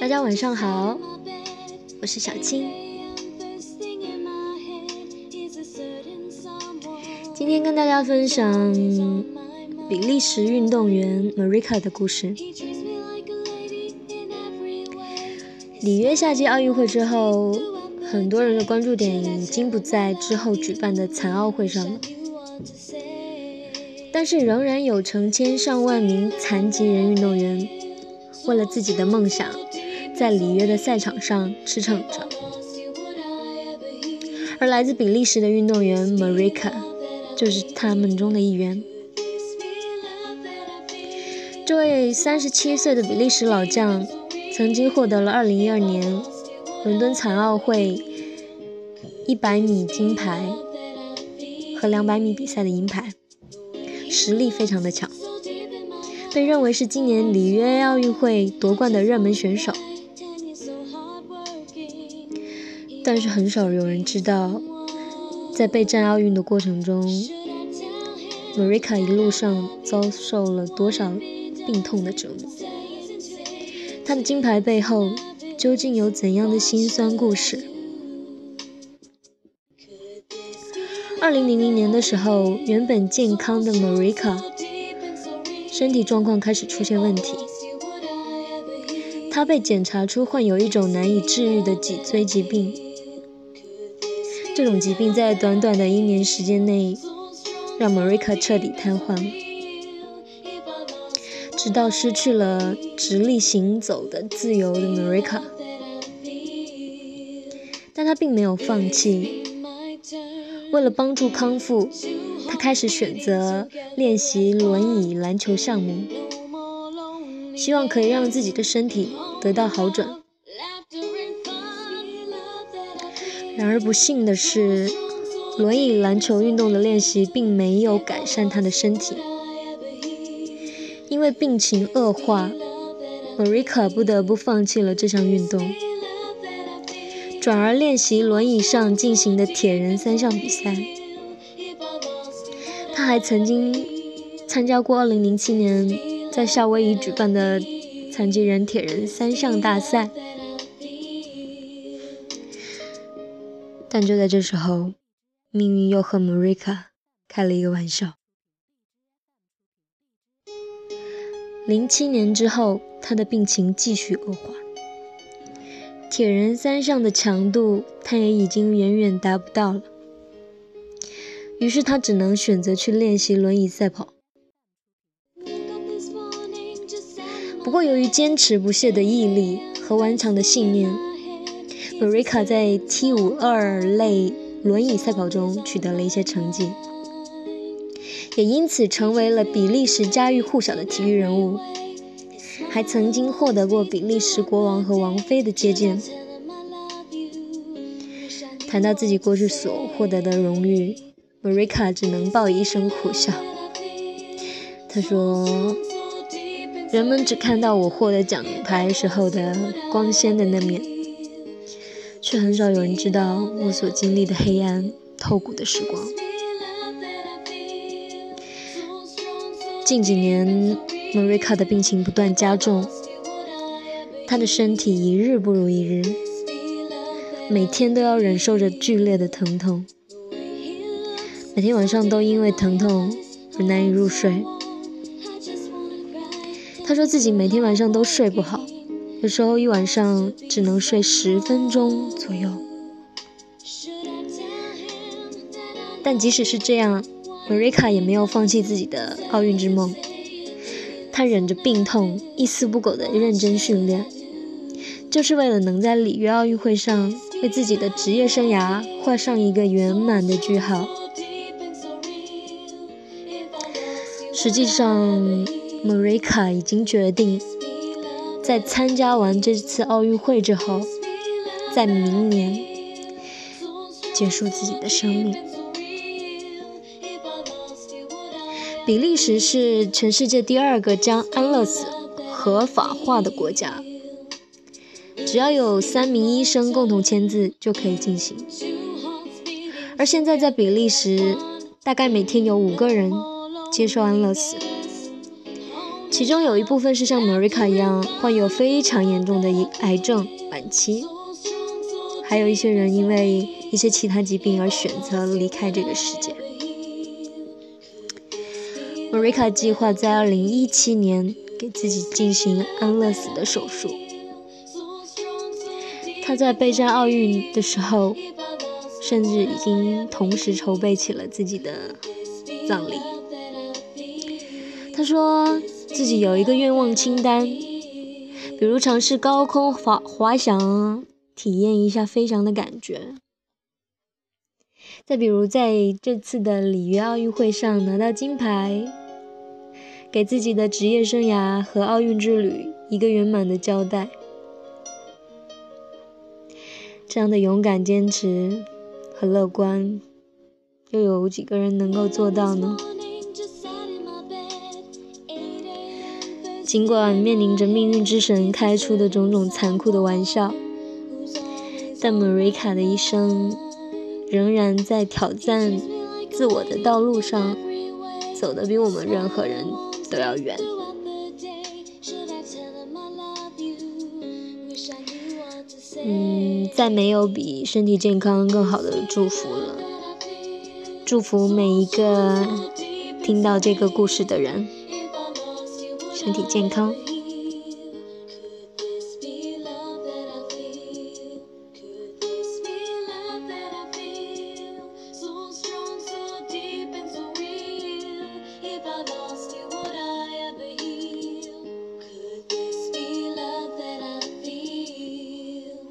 大家晚上好，我是小青。今天跟大家分享比利时运动员 Marika 的故事。里约夏季奥运会之后，很多人的关注点已经不在之后举办的残奥会上了，但是仍然有成千上万名残疾人运动员为了自己的梦想，在里约的赛场上驰骋着。而来自比利时的运动员 Marika 就是他们中的一员。这位三十七岁的比利时老将。曾经获得了2012年伦敦残奥会100米金牌和200米比赛的银牌，实力非常的强，被认为是今年里约奥运会夺冠的热门选手。但是很少有人知道，在备战奥运的过程中，Marika 一路上遭受了多少病痛的折磨。她的金牌背后究竟有怎样的辛酸故事？二零零零年的时候，原本健康的 Marika 身体状况开始出现问题，他被检查出患有一种难以治愈的脊椎疾病。这种疾病在短短的一年时间内，让 Marika 彻底瘫痪。直到失去了直立行走的自由的 Marika，但他并没有放弃。为了帮助康复，他开始选择练习轮椅篮球项目，希望可以让自己的身体得到好转。然而不幸的是，轮椅篮球运动的练习并没有改善他的身体。因为病情恶化，Marika 不得不放弃了这项运动，转而练习轮椅上进行的铁人三项比赛。他还曾经参加过2007年在夏威夷举办的残疾人铁人三项大赛。但就在这时候，命运又和 Marika 开了一个玩笑。零七年之后，他的病情继续恶化，铁人三项的强度他也已经远远达不到了，于是他只能选择去练习轮椅赛跑。不过，由于坚持不懈的毅力和顽强的信念，Marika 在 T 五二类轮椅赛跑中取得了一些成绩。也因此成为了比利时家喻户晓的体育人物，还曾经获得过比利时国王和王妃的接见。谈到自己过去所获得的荣誉，Marika 只能报以一声苦笑。他说：“人们只看到我获得奖牌时候的光鲜的那面，却很少有人知道我所经历的黑暗透骨的时光。”近几年莫瑞卡的病情不断加重，她的身体一日不如一日，每天都要忍受着剧烈的疼痛，每天晚上都因为疼痛而难以入睡。他说自己每天晚上都睡不好，有时候一晚上只能睡十分钟左右。但即使是这样，Marika 也没有放弃自己的奥运之梦，她忍着病痛，一丝不苟地认真训练，就是为了能在里约奥运会上为自己的职业生涯画上一个圆满的句号。实际上，Marika 已经决定，在参加完这次奥运会之后，在明年结束自己的生命。比利时是全世界第二个将安乐死合法化的国家，只要有三名医生共同签字就可以进行。而现在在比利时，大概每天有五个人接受安乐死，其中有一部分是像 maria 一样患有非常严重的癌症晚期，还有一些人因为一些其他疾病而选择离开这个世界。maria 计划在2017年给自己进行安乐死的手术。他在备战奥运的时候，甚至已经同时筹备起了自己的葬礼。他说自己有一个愿望清单，比如尝试高空滑滑翔，体验一下飞翔的感觉；再比如在这次的里约奥运会上拿到金牌，给自己的职业生涯和奥运之旅一个圆满的交代。这样的勇敢、坚持和乐观，又有几个人能够做到呢？尽管面临着命运之神开出的种种残酷的玩笑，但 Marika 的一生仍然在挑战自我的道路上走得比我们任何人都要远。嗯，再没有比身体健康更好的祝福了。祝福每一个听到这个故事的人，身体健康。